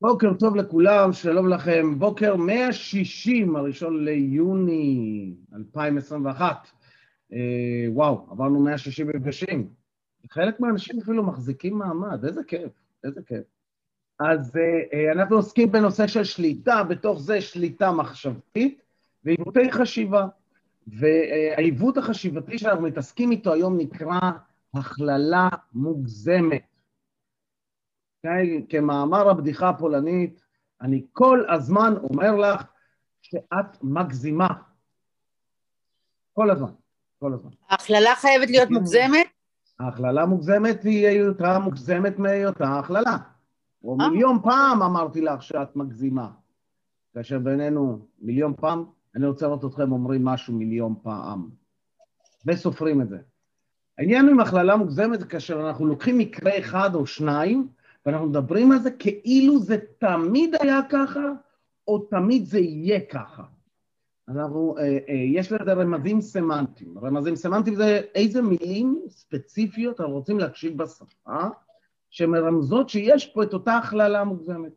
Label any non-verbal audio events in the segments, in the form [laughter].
בוקר טוב לכולם, שלום לכם. בוקר 160, הראשון ליוני 2021. אה, וואו, עברנו 160 מפגשים. חלק מהאנשים אפילו מחזיקים מעמד, איזה כיף, איזה כיף. אז אה, אה, אנחנו עוסקים בנושא של שליטה, בתוך זה שליטה מחשבתית ועיוותי חשיבה. והעיוות החשיבתי שאנחנו מתעסקים איתו היום נקרא הכללה מוגזמת. כמאמר הבדיחה הפולנית, אני כל הזמן אומר לך שאת מגזימה. כל הזמן, כל הזמן. ההכללה חייבת להיות מוגזמת? ההכללה מוגזמת היא היותה מוגזמת מהיותה הכללה. או אה. מיליון פעם אמרתי לך שאת מגזימה. כאשר בינינו מיליון פעם, אני רוצה לראות אתכם אומרים משהו מיליון פעם. וסופרים את זה. העניין עם הכללה מוגזמת זה כאשר אנחנו לוקחים מקרה אחד או שניים, ואנחנו מדברים על זה כאילו זה תמיד היה ככה, או תמיד זה יהיה ככה. אנחנו, אה, אה, יש לזה רמזים סמנטיים. רמזים סמנטיים זה איזה מילים ספציפיות אנחנו רוצים להקשיב בשפה, שמרמזות שיש פה את אותה הכללה מוגזמת.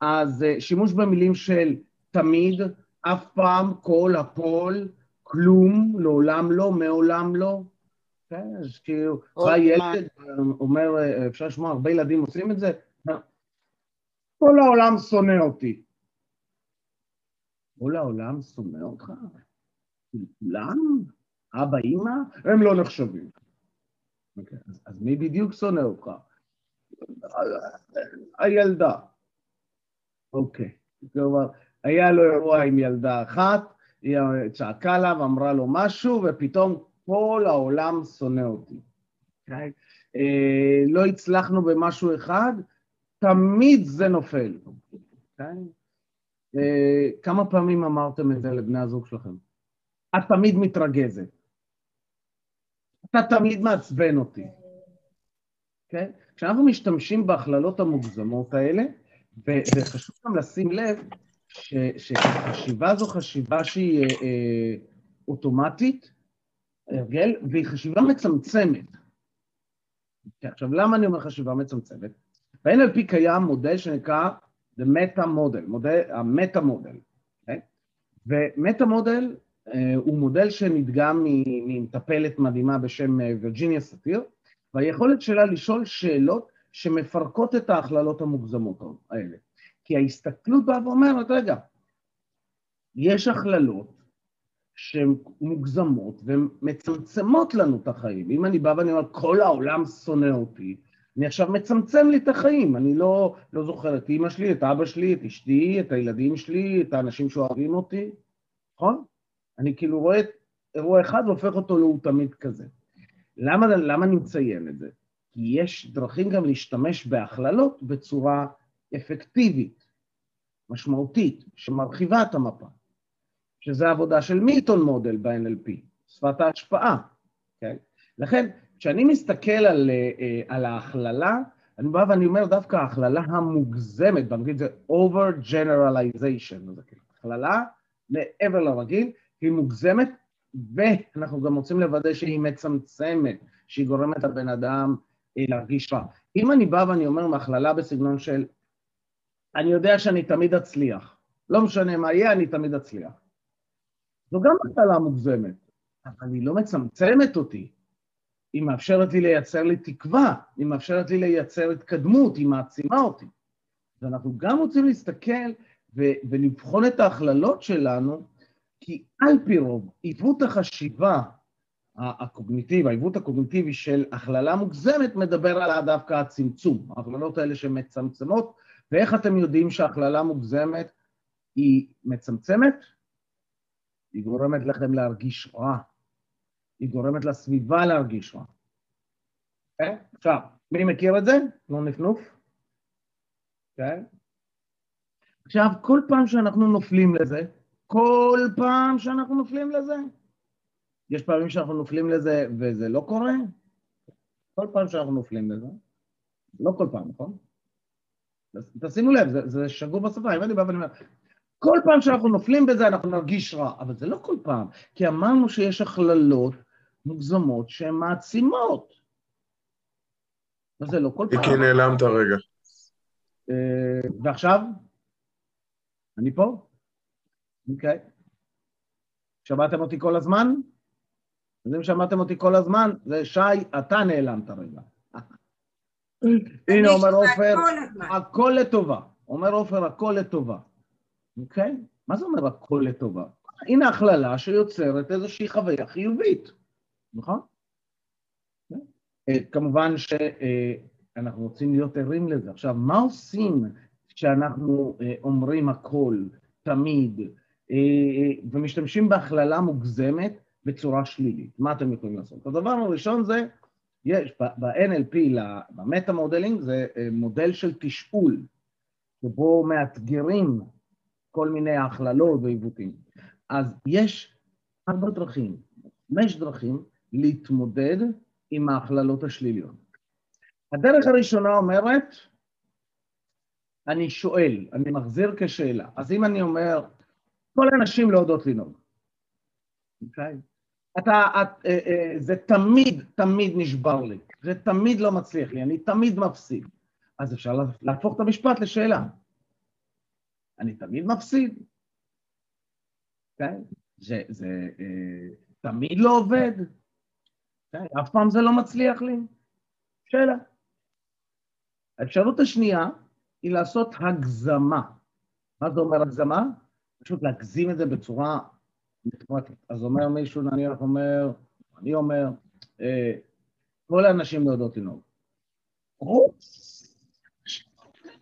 אז אה, שימוש במילים של תמיד, אף פעם, כל, הכל, כלום, לעולם לא, מעולם לא, כן, אז כאילו, בא ילד, אומר, אפשר לשמוע, הרבה ילדים עושים את זה, כל העולם שונא אותי. כל העולם שונא אותך? כולם? אבא, אימא? הם לא נחשבים. Okay, אוקיי, אז, אז מי בדיוק שונא אותך? הילדה. אוקיי, okay. כלומר, היה לו אירוע עם ילדה אחת, היא צעקה לה ואמרה לו משהו, ופתאום כל העולם שונא אותי. Okay? אוקיי? אה, לא הצלחנו במשהו אחד, תמיד זה נופל. Okay? אוקיי? אה, כמה פעמים אמרתם את זה לבני הזוג שלכם? את תמיד מתרגזת. אתה תמיד מעצבן אותי. Okay? אוקיי? כשאנחנו משתמשים בהכללות המוגזמות האלה, וחשוב גם לשים לב ש, שחשיבה זו חשיבה שהיא אה, אה אוטומטית, הרגל, והיא חשיבה מצמצמת. עכשיו, למה אני אומר חשיבה מצמצמת? ב-NLP קיים מודל שנקרא The Meta Model, מודל, המטה מודל. Okay? ומטה מודל אה, הוא מודל שנדגם ממטפלת מדהימה בשם אה, וירג'יניה סאטיר, והיכולת שלה לשאול שאלות שמפרקות את ההכללות המוגזמות האלה. כי ההסתכלות באה ואומרת, רגע, יש הכללות שהן מוגזמות ומצמצמות לנו את החיים. אם אני בא ואני אומר, כל העולם שונא אותי, אני עכשיו מצמצם לי את החיים, אני לא, לא זוכר את אימא שלי, את אבא שלי, את אשתי, את הילדים שלי, את האנשים שאוהבים אותי, נכון? אני כאילו רואה את אירוע אחד והופך אותו להוא תמיד כזה. למה, למה אני מציין את זה? כי יש דרכים גם להשתמש בהכללות בצורה אפקטיבית, משמעותית, שמרחיבה את המפה. שזה עבודה של מילטון מודל ב-NLP, שפת ההשפעה, כן? לכן, כשאני מסתכל על, אה, על ההכללה, אני בא ואני אומר דווקא ההכללה המוגזמת, באנגלית זה over generalization, כאילו הכללה מעבר לרגיל, היא מוגזמת, ואנחנו גם רוצים לוודא שהיא מצמצמת, שהיא גורמת לבן אדם אה, להרגיש רע. אם אני בא ואני אומר מהכללה בסגנון של אני יודע שאני תמיד אצליח, לא משנה מה יהיה, אני תמיד אצליח. זו גם מטלה מוגזמת, אבל היא לא מצמצמת אותי. היא מאפשרת לי לייצר לי תקווה, היא מאפשרת לי לייצר התקדמות, היא מעצימה אותי. ואנחנו גם רוצים להסתכל ו- ולבחון את ההכללות שלנו, כי על פי רוב, עיוות החשיבה הקוגניטיבי, העיוות הקוגניטיבי של הכללה מוגזמת מדבר על דווקא הצמצום, ההכללות האלה שמצמצמות, ואיך אתם יודעים שהכללה מוגזמת היא מצמצמת? היא גורמת לכם להרגיש רע. היא גורמת לסביבה להרגיש רע. Okay? אוקיי? עכשיו, מי מכיר את זה? לא נפנוף? Okay? אוקיי? עכשיו, כל פעם שאנחנו נופלים לזה, כל פעם שאנחנו נופלים לזה, יש פעמים שאנחנו נופלים לזה וזה לא קורה? כל פעם שאנחנו נופלים לזה, לא כל פעם, נכון? תשימו לב, זה, זה שגור בשפה, אם אני בא ואני אומר, כל פעם שאנחנו נופלים בזה אנחנו נרגיש רע, אבל זה לא כל פעם, כי אמרנו שיש הכללות מוגזמות שהן מעצימות. אז זה לא כל פעם. איקי נעלמת רגע. אה, ועכשיו? אני פה? אוקיי. שמעתם אותי כל הזמן? אז אם שמעתם אותי כל הזמן, זה שי, אתה נעלמת רגע. [laughs] הנה אומר עופר, הכל לטובה. אומר עופר, הכל לטובה. אוקיי? מה זה אומר הכל לטובה? הנה הכללה שיוצרת איזושהי חוויה חיובית, נכון? אה, כמובן שאנחנו רוצים להיות ערים לזה. עכשיו, מה עושים כשאנחנו אה, אומרים הכל, תמיד, אה, ומשתמשים בהכללה מוגזמת בצורה שלילית? מה אתם יכולים לעשות? הדבר הראשון זה, יש ב-NLP, ב meta modeling, זה מודל של תשאול, שבו מאתגרים כל מיני הכללות ועיוותים. אז יש ארבע דרכים, חמש דרכים להתמודד עם ההכללות השליליות. הדרך הראשונה אומרת, אני שואל, אני מחזיר כשאלה. אז אם אני אומר, כל הנשים לא יודעות לנהוג, אוקיי? אתה, את, אה, אה, זה תמיד, תמיד נשבר לי, זה תמיד לא מצליח לי, אני תמיד מפסיד. אז אפשר להפוך את המשפט לשאלה. אני תמיד מפסיד. כן? זה, זה אה, תמיד לא עובד. כן? אף פעם זה לא מצליח לי. שאלה. האפשרות השנייה היא לעשות הגזמה. מה זה אומר הגזמה? פשוט להגזים את זה בצורה מתמטית. אז אומר מישהו, נניח אומר, אני אומר, אה, כל האנשים לא יודעות לנהוג.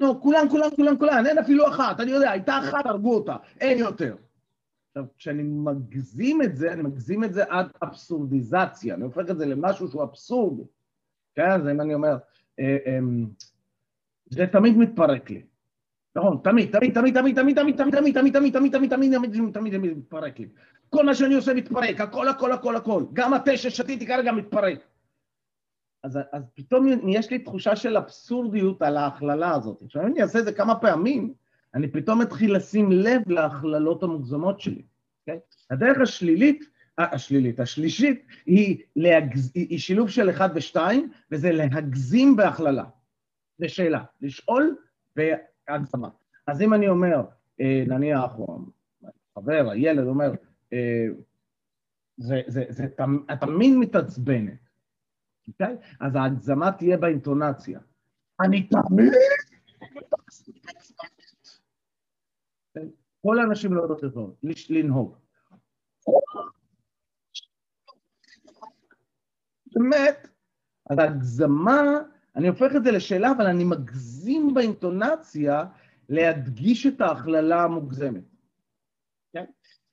לא, כולם, כולם, כולם, כולם, אין אפילו אחת, אני יודע, הייתה אחת, הרגו אותה, אין יותר. עכשיו, כשאני מגזים את זה, אני מגזים את זה עד אבסורדיזציה, אני הופך את זה למשהו שהוא אבסורד. כן, אז אם אני אומר, זה תמיד מתפרק לי. נכון, תמיד, תמיד, תמיד, תמיד, תמיד, תמיד, תמיד, תמיד, תמיד, תמיד, תמיד, תמיד, תמיד, תמיד, תמיד מתפרק לי. כל מה שאני עושה מתפרק, הכל, הכל, הכל, הכל. גם התה ששתיתי כרגע מתפרק. אז, אז פתאום יש לי תחושה של אבסורדיות על ההכללה הזאת. עכשיו, אם אני אעשה את זה כמה פעמים, אני פתאום אתחיל לשים לב להכללות המוגזמות שלי. Okay? אוקיי? הדרך השלילית, השלילית, השלישית, היא, להגז... היא שילוב של אחד ושתיים, וזה להגזים בהכללה. זו שאלה, לשאול בהגזמה. אז אם אני אומר, אה, נניח, חבר, הילד אומר, אה, זה, זה, זה, זה תמיד מתעצבנת. אוקיי? אז ההגזמה תהיה באינטונציה. אני תמיד... כל האנשים לא יודעות לנהוג. באמת, אז ההגזמה, אני הופך את זה לשאלה, אבל אני מגזים באינטונציה להדגיש את ההכללה המוגזמת. כן?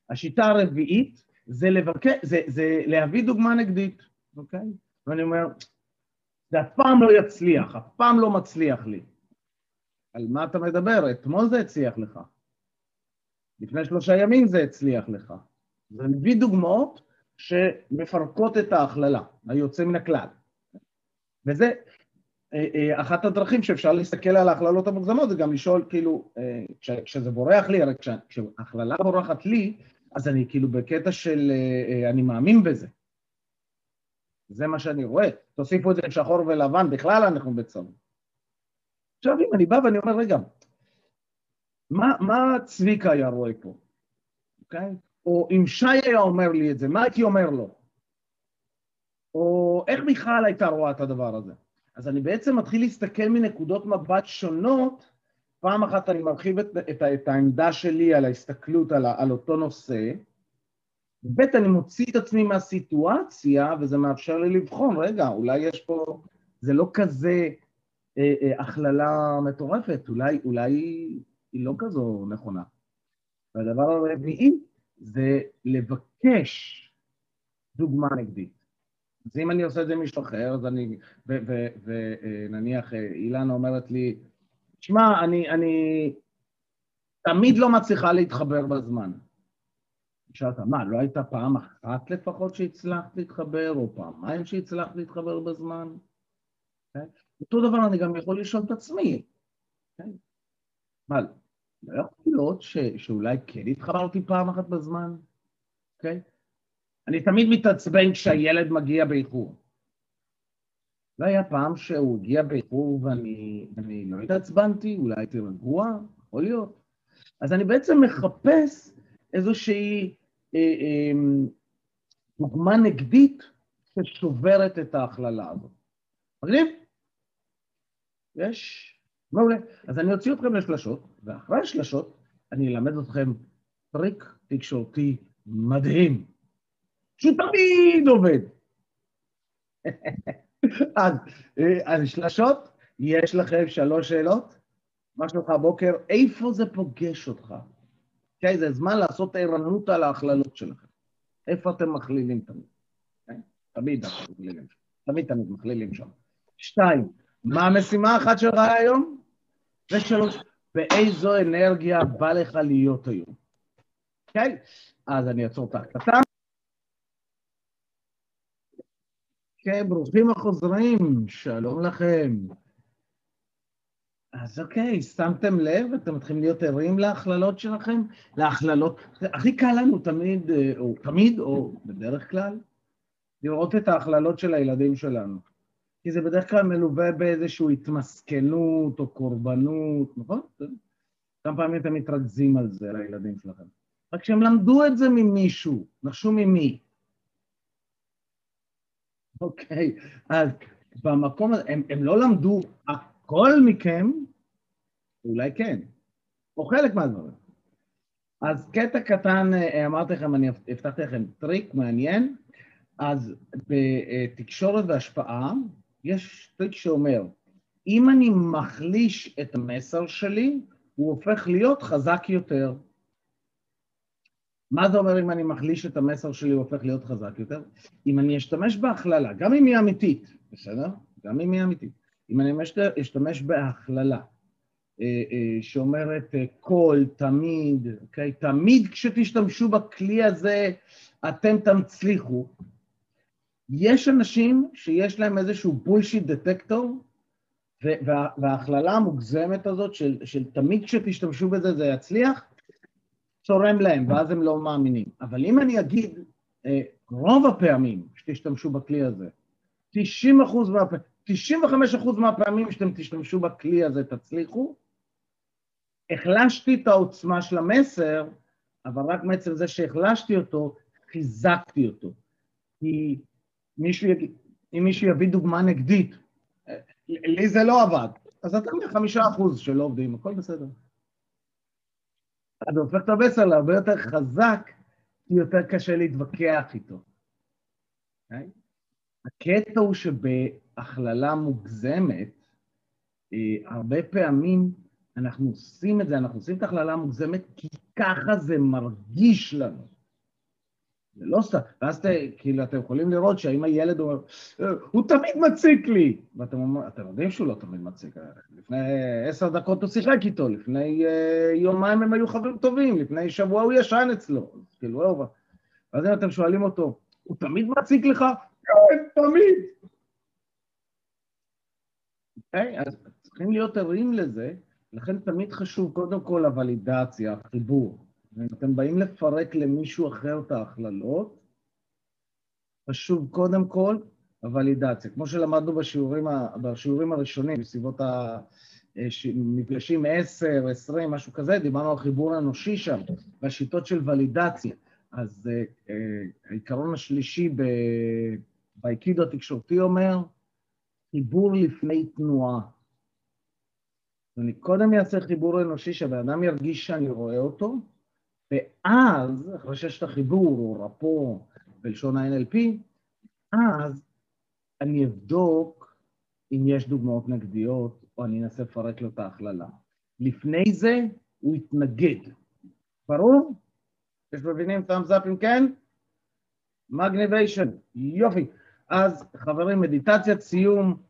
השיטה הרביעית זה, לבקר, זה, זה להביא דוגמה נגדית, אוקיי? ואני אומר, זה אף פעם לא יצליח, אף פעם לא מצליח לי. על מה אתה מדבר? אתמול זה הצליח לך. לפני שלושה ימים זה הצליח לך. זה מביא דוגמאות שמפרקות את ההכללה, היוצא מן הכלל. וזה אה, אה, אחת הדרכים שאפשר להסתכל על ההכללות המוגזמות, זה גם לשאול, כאילו, אה, כשזה בורח לי, הרי כשהכללה בורחת לי, אז אני כאילו בקטע של אני מאמין בזה. זה מה שאני רואה. תוסיפו את זה לשחור ולבן, בכלל אנחנו בצום. עכשיו, אם אני בא ואני אומר, רגע, מה, מה צביקה היה רואה פה, אוקיי? או אם שי היה אומר לי את זה, מה הייתי אומר לו? או איך מיכל הייתה רואה את הדבר הזה? אז אני בעצם מתחיל להסתכל מנקודות מבט שונות, פעם אחת אני מרחיב את, את, את העמדה שלי על ההסתכלות על, על אותו נושא, ב', אני מוציא את עצמי מהסיטואציה, וזה מאפשר לי לבחון, רגע, אולי יש פה, זה לא כזה אה, אה, הכללה מטורפת, אולי, אולי היא לא כזו נכונה. והדבר הרביעי זה לבקש דוגמה נגדית. אז אם אני עושה את זה עם מישהו אחר, אז אני, ונניח אה, אילנה אומרת לי, שמע, אני, אני תמיד לא מצליחה להתחבר בזמן. שאלת, מה, לא הייתה פעם אחת לפחות שהצלחת להתחבר, או פעמיים שהצלחת להתחבר בזמן? Okay? אוקיי? אותו דבר אני גם יכול לשאול את עצמי. Okay? אוקיי? מה, לא יכול להיות ש, שאולי כן התחברתי פעם אחת בזמן? Okay? אוקיי? אני תמיד מתעצבן כשהילד מגיע באיחור. לא היה פעם שהוא הגיע באיחור ואני, ואני לא התעצבנתי, אולי הייתי רגוע, יכול להיות. אז אני בעצם מחפש איזושהי דוגמה נגדית ששוברת את ההכללה הזאת. מגניב? יש? מעולה. אז אני אוציא אתכם לשלשות, ואחרי השלשות אני אלמד אתכם טריק תקשורתי מדהים, שהוא תמיד עובד. [laughs] אז, על שלשות, יש לכם שלוש שאלות. מה שלומך הבוקר? איפה זה פוגש אותך? אוקיי, זה זמן לעשות ערנות על ההכללות שלכם. איפה אתם מכלילים תמיד? אוקיי? תמיד אנחנו מכלילים שם. תמיד תמיד מכלילים שם. שתיים, מה המשימה האחת שלך היום? ושלוש, באיזו אנרגיה בא לך להיות היום? אוקיי? אז אני אעצור את ההקלטה. כן, ברוכים החוזרים, שלום לכם. אז אוקיי, שמתם לב, אתם מתחילים להיות ערים להכללות שלכם? להכללות, הכי קל לנו תמיד, או תמיד, או בדרך כלל, לראות את ההכללות של הילדים שלנו. כי זה בדרך כלל מלווה באיזושהי התמסכנות או קורבנות, נכון? כמה פעמים אתם מתרכזים על זה לילדים שלכם. רק שהם למדו את זה ממישהו, נחשו ממי. אוקיי, אז במקום הזה, הם, הם לא למדו הכל מכם, אולי כן, או חלק מהדברים. אז קטע קטן, אה, אמרתי לכם, אני הבטחתי לכם טריק מעניין, אז בתקשורת והשפעה יש טריק שאומר, אם אני מחליש את המסר שלי, הוא הופך להיות חזק יותר. מה זה אומר אם אני מחליש את המסר שלי, הוא הופך להיות חזק יותר? אם אני אשתמש בהכללה, גם אם היא אמיתית, בסדר? גם אם היא אמיתית. אם אני אשתמש בהכללה אה, אה, שאומרת אה, כל, תמיד, אוקיי? תמיד כשתשתמשו בכלי הזה אתם תצליחו. יש אנשים שיש להם איזשהו בולשיט דטקטור, וההכללה המוגזמת הזאת של, של תמיד כשתשתמשו בזה זה יצליח, צורם להם, ואז הם לא מאמינים. אבל אם אני אגיד, רוב הפעמים שתשתמשו בכלי הזה, 90 אחוז מהפעמים, 95 אחוז מהפעמים שאתם תשתמשו בכלי הזה תצליחו, החלשתי את העוצמה של המסר, אבל רק מעצם זה שהחלשתי אותו, חיזקתי אותו. כי מישהו יגיד, אם מישהו יביא דוגמה נגדית, לי זה לא עבד, אז אתה חמישה אחוז שלא עובדים, הכל בסדר. אז זה הופך את המסר להרבה יותר חזק, כי יותר קשה להתווכח איתו. Okay? הקטע הוא שבהכללה מוגזמת, אה, הרבה פעמים אנחנו עושים את זה, אנחנו עושים את ההכללה המוגזמת כי ככה זה מרגיש לנו. זה לא סתם, ואז כאילו אתם יכולים לראות שאם הילד אומר, הוא תמיד מציק לי, ואתם אומרים, אתם יודעים שהוא לא תמיד מציק, לפני עשר דקות הוא שיחק איתו, לפני uh, יומיים הם היו חברים טובים, לפני שבוע הוא ישן אצלו, כאילו, ואז אם אתם שואלים אותו, הוא תמיד מציק לך? כן, תמיד. אוקיי, אז צריכים להיות ערים לזה, לכן תמיד חשוב קודם כל הוולידציה, החיבור. ואם אתם באים לפרק למישהו אחר את ההכללות, חשוב קודם כל הוולידציה. כמו שלמדנו בשיעורים, בשיעורים הראשונים, בסביבות המפגשים 10, 20, משהו כזה, דיברנו על חיבור אנושי שם, והשיטות של ולידציה. אז uh, uh, העיקרון השלישי באייקידו התקשורתי אומר, חיבור לפני תנועה. אני קודם אעשה חיבור אנושי, שהבן אדם ירגיש שאני רואה אותו, ואז, אחרי שיש את החיבור, או רפו בלשון ה-NLP, אז אני אבדוק אם יש דוגמאות נגדיות, או אני אנסה לפרק לו את ההכללה. לפני זה הוא יתנגד. ברור? יש מבינים thumbs up אם כן? מגניביישן, יופי. אז חברים, מדיטציית סיום,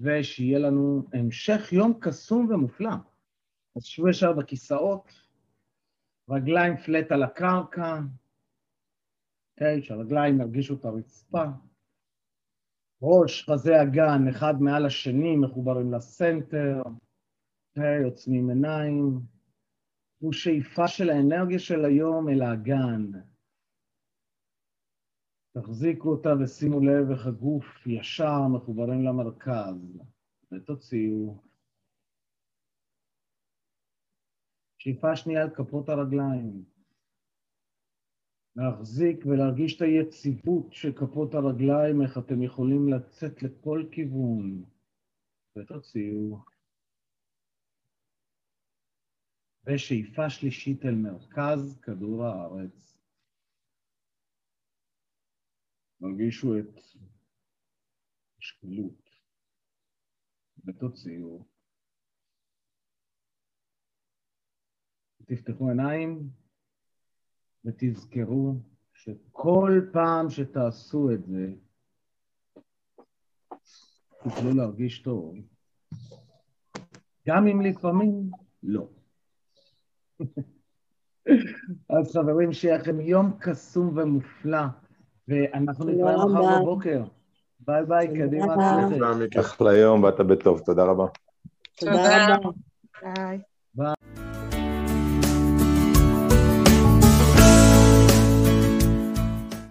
ושיהיה לנו המשך יום קסום ומופלא. אז שבו ישר בכיסאות. רגליים פלט על הקרקע, אוקיי, שהרגליים ירגישו את הרצפה, ראש, חזה אגן, אחד מעל השני, מחוברים לסנטר, אוקיי, עוצמים עיניים, הוא שאיפה של האנרגיה של היום אל האגן. תחזיקו אותה ושימו לב איך הגוף ישר מחוברים למרכז, ותוציאו. שאיפה שנייה על כפות הרגליים. להחזיק ולהרגיש את היציבות של כפות הרגליים, איך אתם יכולים לצאת לכל כיוון, ותוציאו. ושאיפה שלישית אל מרכז כדור הארץ. מרגישו את השקלות, ותוציאו. תפתחו עיניים ותזכרו שכל פעם שתעשו את זה, תוכלו להרגיש טוב, גם אם לפעמים לא. [laughs] אז חברים, שיהיה לכם יום קסום ומופלא, ואנחנו נתראה מחר בבוקר. ביי ביי, קדימה. באת בטוב, תודה רבה. תודה רבה. ביי.